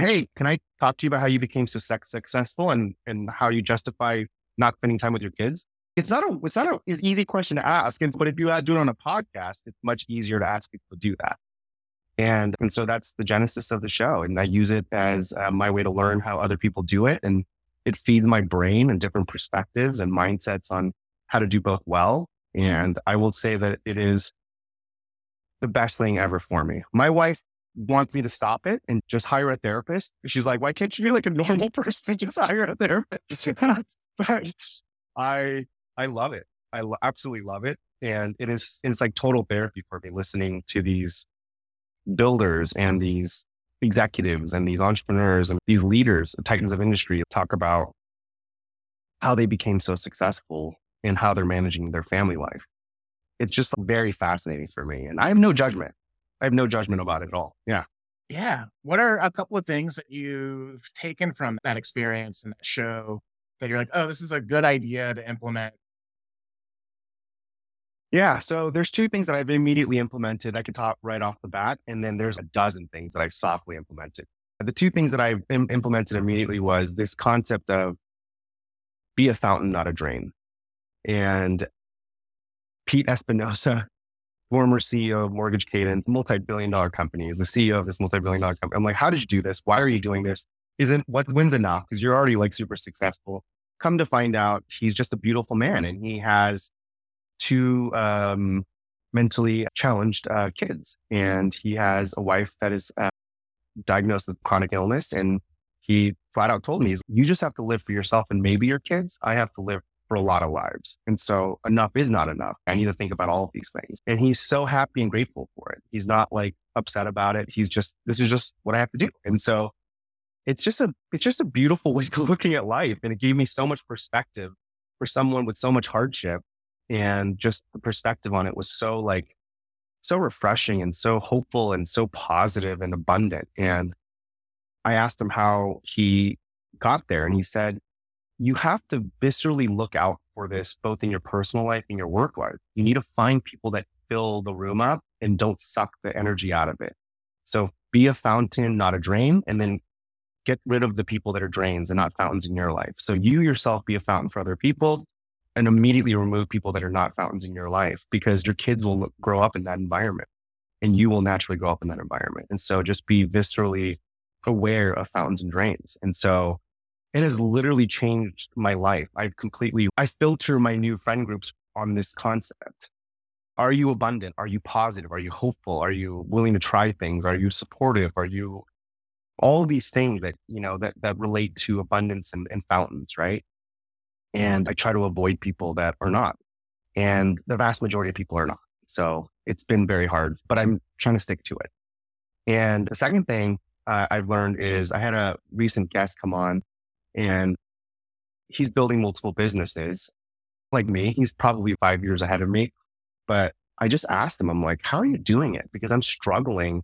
Hey, can I talk to you about how you became so successful and, and how you justify not spending time with your kids? It's not a, it's not a, it's easy question to ask. And, but if you do it on a podcast, it's much easier to ask people to do that. And, and so that's the genesis of the show. And I use it as uh, my way to learn how other people do it and it feeds my brain and different perspectives and mindsets on how to do both well. And I will say that it is the best thing ever for me. My wife wants me to stop it and just hire a therapist. She's like, why can't you be like a normal (laughs) person? Just hire a therapist. (laughs) (laughs) but I, I love it. I lo- absolutely love it. And it is, it's like total therapy for me listening to these builders and these executives and these entrepreneurs and these leaders, titans of industry talk about how they became so successful and how they're managing their family life. It's just very fascinating for me. And I have no judgment. I have no judgment about it at all. Yeah. Yeah. What are a couple of things that you've taken from that experience and show that you're like, oh, this is a good idea to implement yeah. So there's two things that I've immediately implemented. I could talk right off the bat. And then there's a dozen things that I've softly implemented. The two things that I've Im- implemented immediately was this concept of be a fountain, not a drain. And Pete Espinosa, former CEO of Mortgage Cadence, multi-billion dollar company, is the CEO of this multi-billion dollar company. I'm like, how did you do this? Why are you doing this? Isn't what wins enough? Because you're already like super successful. Come to find out, he's just a beautiful man and he has two um, mentally challenged uh, kids. And he has a wife that is uh, diagnosed with chronic illness and he flat out told me, you just have to live for yourself and maybe your kids. I have to live for a lot of lives. And so enough is not enough. I need to think about all of these things. And he's so happy and grateful for it. He's not like upset about it. He's just, this is just what I have to do. And so it's just a, it's just a beautiful (laughs) way of looking at life. And it gave me so much perspective for someone with so much hardship and just the perspective on it was so like, so refreshing and so hopeful and so positive and abundant. And I asked him how he got there and he said, you have to viscerally look out for this both in your personal life and your work life. You need to find people that fill the room up and don't suck the energy out of it. So be a fountain, not a drain, and then get rid of the people that are drains and not fountains in your life. So you yourself be a fountain for other people and immediately remove people that are not fountains in your life because your kids will look, grow up in that environment and you will naturally grow up in that environment. And so just be viscerally aware of fountains and drains. And so it has literally changed my life. I've completely, I filter my new friend groups on this concept. Are you abundant? Are you positive? Are you hopeful? Are you willing to try things? Are you supportive? Are you all these things that, you know, that, that relate to abundance and, and fountains, right? And I try to avoid people that are not. And the vast majority of people are not. So it's been very hard, but I'm trying to stick to it. And the second thing uh, I've learned is I had a recent guest come on and he's building multiple businesses like me. He's probably five years ahead of me. But I just asked him, I'm like, how are you doing it? Because I'm struggling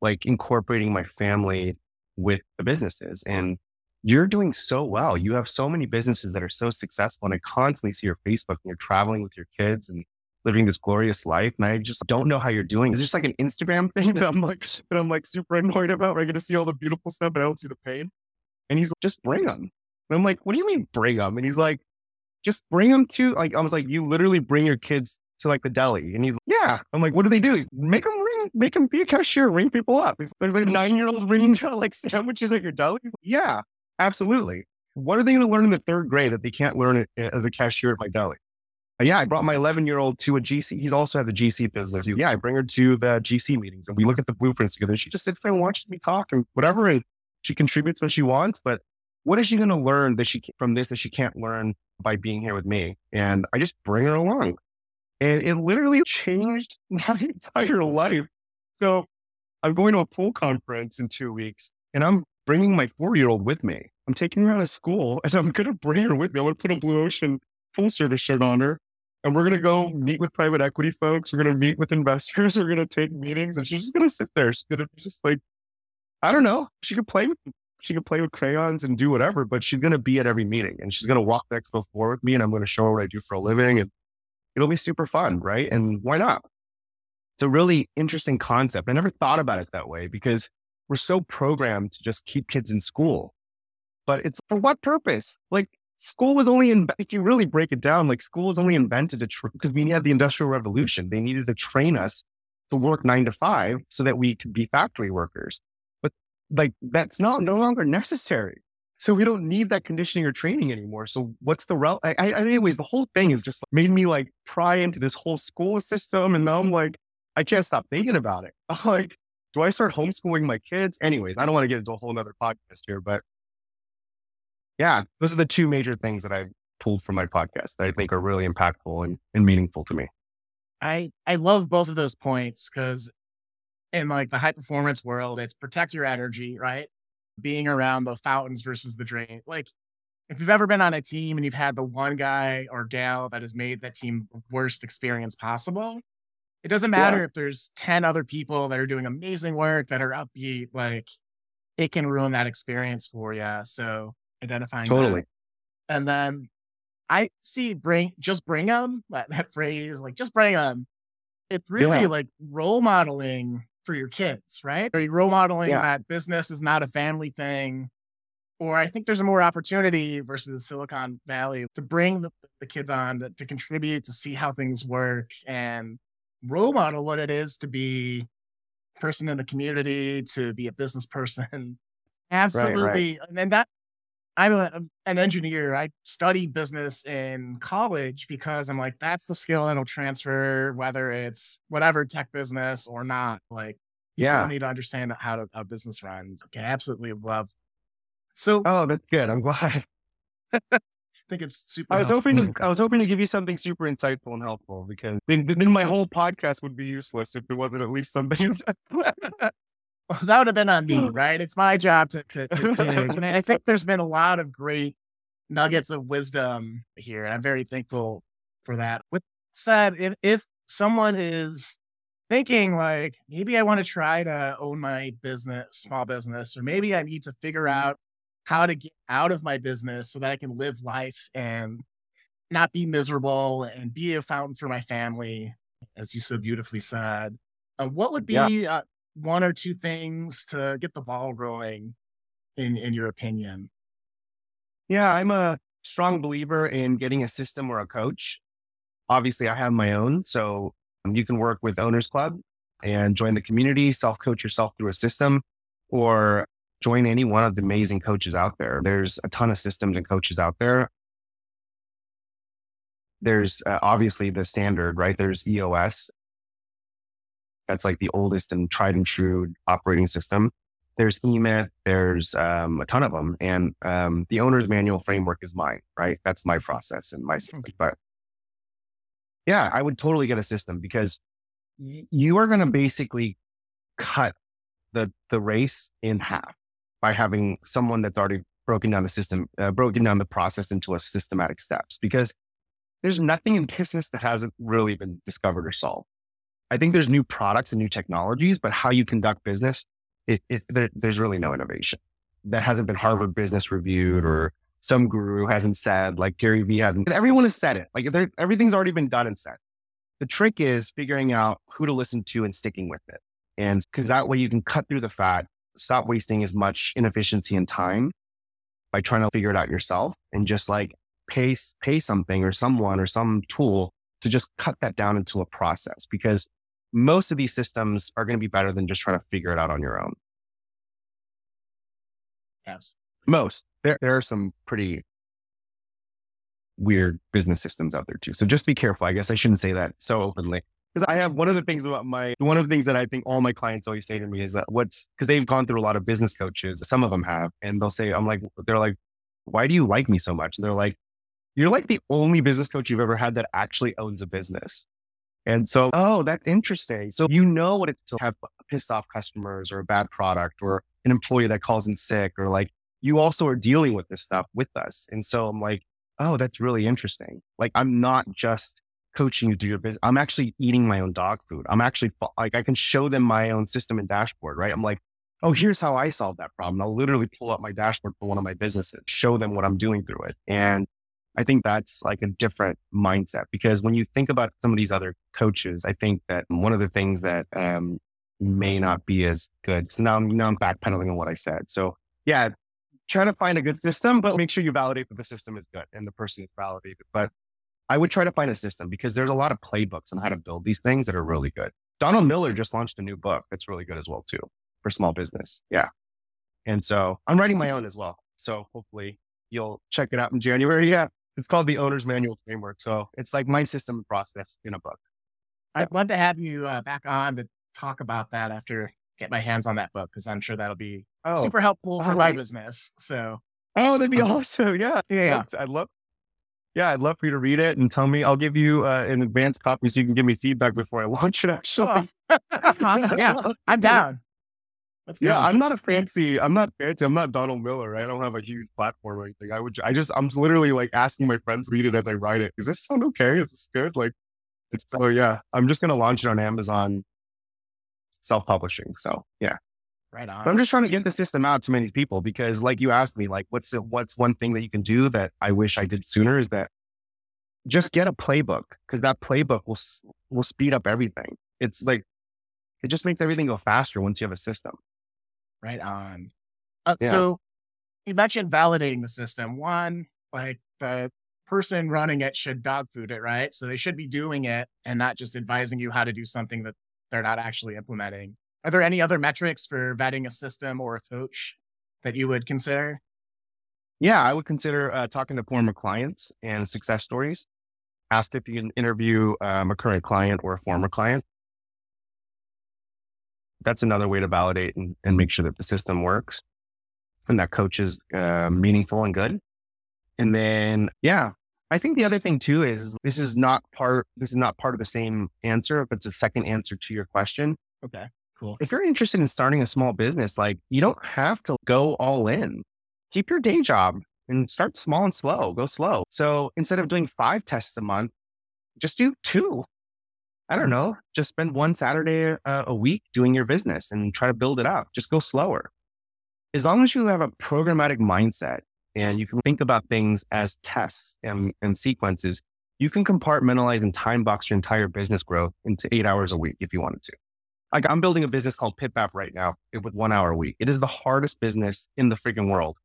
like incorporating my family with the businesses. And you're doing so well. You have so many businesses that are so successful. And I constantly see your Facebook and you're traveling with your kids and living this glorious life. And I just don't know how you're doing. It's just like an Instagram (laughs) thing that I'm like, that I'm like super annoyed about. Where I get to see all the beautiful stuff, but I don't see the pain. And he's like, just bring them. And I'm like, what do you mean bring them? And he's like, just bring them to like, I was like, you literally bring your kids to like the deli. And he's like, yeah. I'm like, what do they do? Make them ring, make them be a cashier, ring people up. There's like a nine year old ringing (laughs) like sandwiches at your deli. Yeah, absolutely. What are they going to learn in the third grade that they can't learn as a cashier at my deli? Uh, yeah, I brought my 11 year old to a GC. He's also has a GC business. Yeah, I bring her to the GC meetings and we look at the blueprints together. She just sits there and watches me talk and whatever. And she contributes what she wants, but what is she going to learn that she from this that she can't learn by being here with me? And I just bring her along. And it literally (laughs) changed my entire life. So I'm going to a pool conference in two weeks and I'm bringing my four year old with me. I'm taking her out of school (laughs) and I'm going to bring her with me. I'm going to put a Blue Ocean full service shirt on her and we're going to go meet with private equity folks. We're going to meet with investors. (laughs) We're going to take meetings and she's just going to sit there. She's going to be just like I don't know. She could play with she could play with crayons and do whatever, but she's going to be at every meeting and she's going to walk the expo floor with me and I'm going to show her what I do for a living and it'll be super fun. Right. And why not? It's a really interesting concept. I never thought about it that way because we're so programmed to just keep kids in school, but it's for what purpose? Like school was only in, if you really break it down, like school was only invented to, because we had the industrial revolution. They needed to train us to work nine to five so that we could be factory workers But like that's not no longer necessary. So we don't need that conditioning or training anymore. So what's the rel? I, I, anyways, the whole thing is just made me like pry into this whole school system, and now I'm like, I can't stop thinking about it. I'm (laughs) like, do I start homeschooling my kids? Anyways, I don't want to get into a whole other podcast here, but yeah, those are the two major things that I've pulled from my podcast that I think are really impactful and, and meaningful to me. I I love both of those points because in like the high performance world, it's protect your energy, right? Being around the fountains versus the drain. Like if you've ever been on a team and you've had the one guy or gal that has made that team worst experience possible, it doesn't matter yeah. if there's 10 other people that are doing amazing work that are upbeat, like it can ruin that experience for you. So identifying totally. That. And then I see bring just bring them that, that phrase, like just bring them. It's really yeah. like role modeling for your kids, right? Are you role modeling yeah. that business is not a family thing? Or I think there's a more opportunity versus Silicon Valley to bring the, the kids on to, to contribute, to see how things work and role model what it is to be a person in the community, to be a business person. Absolutely. (laughs) Right, right. And that I'm a, an engineer. I study business in college because I'm like, that's the skill that'll transfer, whether it's whatever tech business or not. Like, yeah, you need to understand how to, how business runs. Okay, absolutely love So, oh, that's good. I'm glad. (laughs) I think it's super. I was helpful. hoping to, I was hoping to give you something super insightful and helpful because then, then my whole podcast would be useless if it wasn't at least something. (laughs) Well, that would have been on me, right? It's my job to, to, to dig. And I think there's been a lot of great nuggets of wisdom here. And I'm very thankful for that. With that said, if, if someone is thinking like, maybe I want to try to own my business, small business, or maybe I need to figure out how to get out of my business so that I can live life and not be miserable and be a fountain for my family, as you so beautifully said. Uh, what would be Yeah. uh, one or two things to get the ball rolling, in in your opinion? Yeah, I'm a strong believer in getting a system or a coach. Obviously, I have my own. So you can work with Owners Club and join the community, self coach yourself through a system, or join any one of the amazing coaches out there. There's a ton of systems and coaches out there. There's uh, obviously the standard, right? There's EOS. That's like the oldest and tried and true operating system there's eMyth, there's um, a ton of them. And um, the owner's manual framework is mine, right? That's my process and my system. But yeah, I would totally get a system because y- you are going to basically cut the, the race in half by having someone that's already broken down the system, uh, broken down the process into a systematic steps because there's nothing in business that hasn't really been discovered or solved. I think there's new products and new technologies, but how you conduct business it, it there, there's really no innovation that hasn't been Harvard Business Reviewed or some guru hasn't said, like Gary Vee hasn't. Everyone has said it. Like everything's already been done and said. The trick is figuring out who to listen to and sticking with it. And because that way you can cut through the fat, stop wasting as much inefficiency and time by trying to figure it out yourself and just like pay, pay something or someone or some tool to just cut that down into a process because most of these systems are going to be better than just trying to figure it out on your own. Yes. Most. There, there are some pretty weird business systems out there too. So just be careful. I guess I shouldn't say that so openly. Because I have one of the things about my, one of the things that I think all my clients always say to me is that what's, because they've gone through a lot of business coaches, some of them have, and they'll say, I'm like, they're like, why do you like me so much? And they're like, you're like the only business coach you've ever had that actually owns a business. And so, oh, that's interesting. So you know what it's to have pissed off customers or a bad product or an employee that calls in sick or like you also are dealing with this stuff with us. And so I'm like, oh, that's really interesting. Like I'm not just coaching you through your business. I'm actually eating my own dog food. I'm actually like, I can show them my own system and dashboard, right? I'm like, oh, here's how I solved that problem. I'll literally pull up my dashboard for one of my businesses, show them what I'm doing through it. And I think that's like a different mindset because when you think about some of these other coaches, I think that one of the things that um, may not be as good. So now I'm, now I'm backpedaling on what I said. So yeah, try to find a good system, but make sure you validate that the system is good and the person is validated. But I would try to find a system because there's a lot of playbooks on how to build these things that are really good. Donald Miller just launched a new book that's really good as well too for small business. Yeah. And so I'm writing my own as well. So hopefully you'll check it out in January. Yeah. It's called the Owner's Manual Framework. So it's like my system process in a book. I'd love to have you uh, back on to talk about that after get my hands on that book because I'm sure that'll be Oh, super helpful for my business. So oh, that'd be (laughs) awesome. Yeah. yeah, yeah. I'd love, yeah, I'd love for you to read it and tell me. I'll give you uh, an advanced copy so you can give me feedback before I launch it. Actually, (laughs) Oh, awesome. Yeah, I'm down. Let's. Yeah, I'm not a fancy. I'm not fancy. I'm not Donald Miller. Right? I don't have a huge platform or anything. I would. I just. I'm literally like asking my friends to read it as I write it. Does this sound okay? Is this good? Like, it's so yeah. I'm just gonna launch it on Amazon, self-publishing. So yeah. Right But on. I'm just trying to get the system out to many people because, like you asked me, like what's what's one thing that you can do that I wish I did sooner is that just get a playbook because that playbook will will speed up everything. It's like it just makes everything go faster once you have a system. Right on. Uh, Yeah. So you mentioned validating the system. One, like the person running it should dog food it, right? So they should be doing it and not just advising you how to do something that they're not actually implementing. Are there any other metrics for vetting a system or a coach that you would consider? Yeah, I would consider uh, talking to former clients and success stories. Ask if you can interview um, a current client or a former client. That's another way to validate and, and make sure that the system works. and that coach is uh, meaningful and good. And then, yeah, I think the other thing too is this is not part, this is not part of the same answer, but it's a second answer to your question. Okay, cool. If you're interested in starting a small business, like you don't have to go all in. Keep your day job and start small and slow, go slow. So instead of doing five tests a month, just do two. I don't know, just spend one Saturday uh, a week doing your business and try to build it up. Just go slower. As long as you have a programmatic mindset and you can think about things as tests and, and sequences, you can compartmentalize and time box your entire business growth into eight hours a week if you wanted to. Like I'm building a business called PipApp right now eh, with one hour a week. It is the hardest business in the freaking world.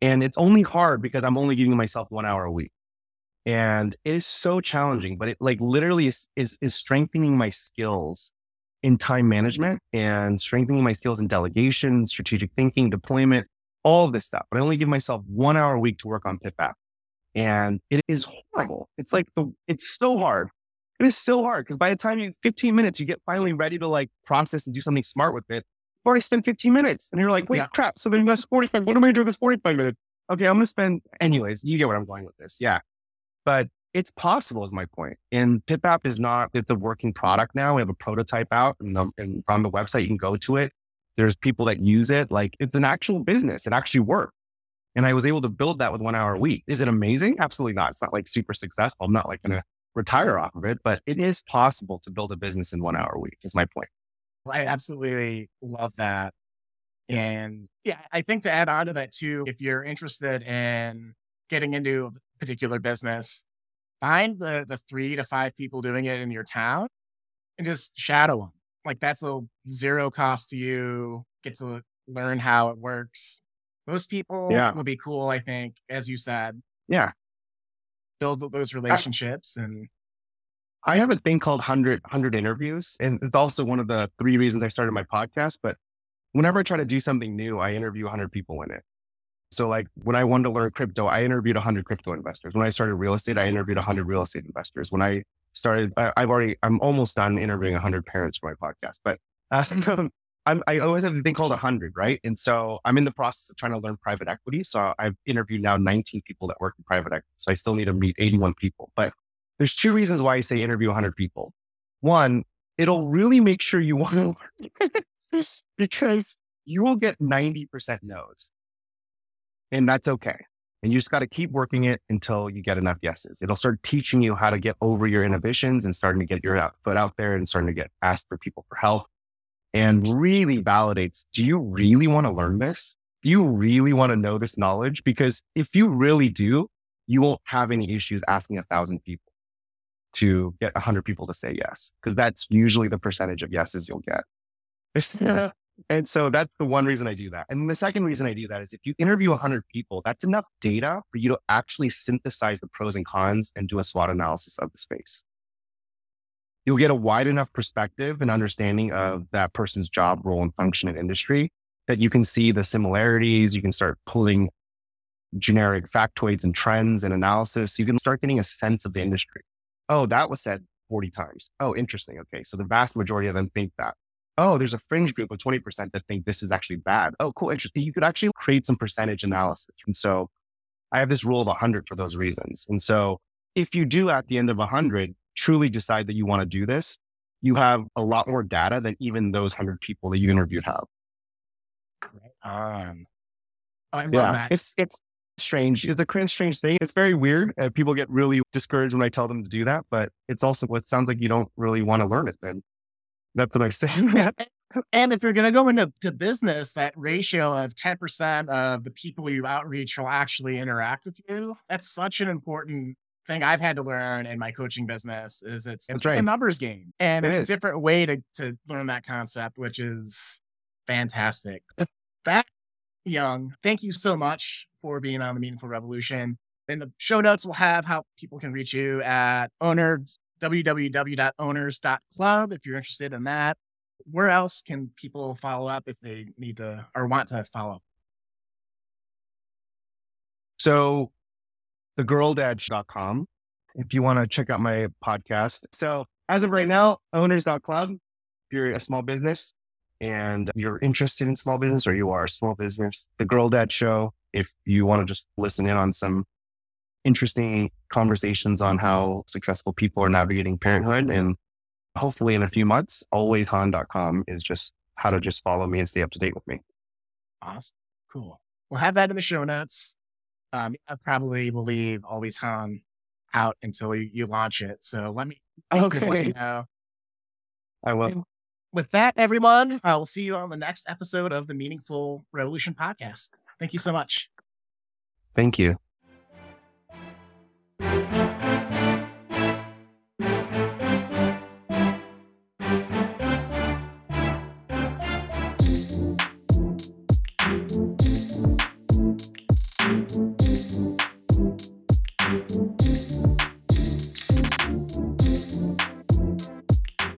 And it's only hard because I'm only giving myself one hour a week. And it is so challenging, but it like literally is, is, is strengthening my skills in time management and strengthening my skills in delegation, strategic thinking, deployment, all of this stuff. But I only give myself one hour a week to work on PipApp. And it is horrible. It's like the, it's so hard. It is so hard because by the time you 15 minutes, you get finally ready to like process and do something smart with it. I spend 15 minutes and you're like, wait, yeah. crap. So then that's 45. What am I doing with this 45 minutes? Okay, I'm going to spend anyways. You get what I'm going with this. Yeah. But it's possible is my point. And PipApp is not, it's a working product now. We have a prototype out and, the, and on the website, you can go to it. There's people that use it. Like it's an actual business. It actually works. And I was able to build that with one hour a week. Is it amazing? Absolutely not. It's not like super successful. I'm not like going to retire off of it, but it is possible to build a business in one hour a week is my point. I absolutely love that. And yeah, I think to add on to that too, if you're interested in getting into a particular business, find the, the three to five people doing it in your town and just shadow them. Like that's a zero cost to you, get to learn how it works. Most people yeah. will be cool, I think, as you said. Yeah. Build those relationships and I have a thing called 100, 100 interviews. And it's also one of the three reasons I started my podcast. But whenever I try to do something new, I interview 100 people in it. So like when I wanted to learn crypto, I interviewed 100 crypto investors. When I started real estate, I interviewed 100 real estate investors. When I started, I, have already, I'm almost done interviewing 100 parents for my podcast. But uh, (laughs) I'm, i always have a thing called 100, right? And so I'm in the process of trying to learn private equity. So I've interviewed now 19 people that work in private equity. So I still need to meet 81 people. But there's two reasons why I say interview 100 people. One, it'll really make sure you (laughs) want to learn (laughs) because you will get 90% no's. And that's okay. And you just got to keep working it until you get enough yeses. It'll start teaching you how to get over your inhibitions and starting to get your foot out there and starting to get asked for people for help and really validates do you really want to learn this? Do you really want to know this knowledge? Because if you really do, you won't have any issues asking a thousand people to get a hundred people to say yes, because that's usually the percentage of yeses you'll get. (laughs) And so that's the one reason I do that. And the second reason I do that is if you interview a 100 people, that's enough data for you to actually synthesize the pros and cons and do a SWOT analysis of the space. You'll get a wide enough perspective and understanding of that person's job, role, and function in industry that you can see the similarities. You can start pulling generic factoids and trends and analysis. You can start getting a sense of the industry. Oh, that was said 40 times. Oh, interesting. Okay. So the vast majority of them think that oh, there's a fringe group of 20% that think this is actually bad. Oh, cool. Interesting. You could actually create some percentage analysis. And so I have this rule of 100 for those reasons. And so if you do at the end of 100 truly decide that you want to do this, you have a lot more data than even those 100 people that you interviewed have. Um, I love yeah, that. It's, it's, strange. It's a strange thing. It's very weird. Uh, people get really discouraged when I tell them to do that, but it's also what sounds like you don't really want to learn it then. That's what I (laughs) say. and if you're going to go into to business, that ratio of 10% of the people you outreach will actually interact with you. That's such an important thing I've had to learn in my coaching business is it's, it's right. a numbers game. And it it's is. a different way to, to learn that concept, which is fantastic. that young, thank you so much for being on the Meaningful Revolution. In the show notes, we'll have how people can reach you at owners www.owners.club if you're interested in that. Where else can people follow up if they need to or want to follow? So, thegirldedge.com if you want to check out my podcast. So, as of right now, owners.club, if you're a small business, and you're interested in small business or you are a small business, the Girl Dad Show, if you want to just listen in on some interesting conversations on how successful people are navigating parenthood. And hopefully in a few months, alwayshan.com is just how to just follow me and stay up to date with me. Awesome. Cool. We'll have that in the show notes um, I probably will leave Always hung out until you, you launch it. So let me okay. You know. I will. And with that, everyone, I will see you on the next episode of the Meaningful Revolution podcast. Thank you so much. Thank you.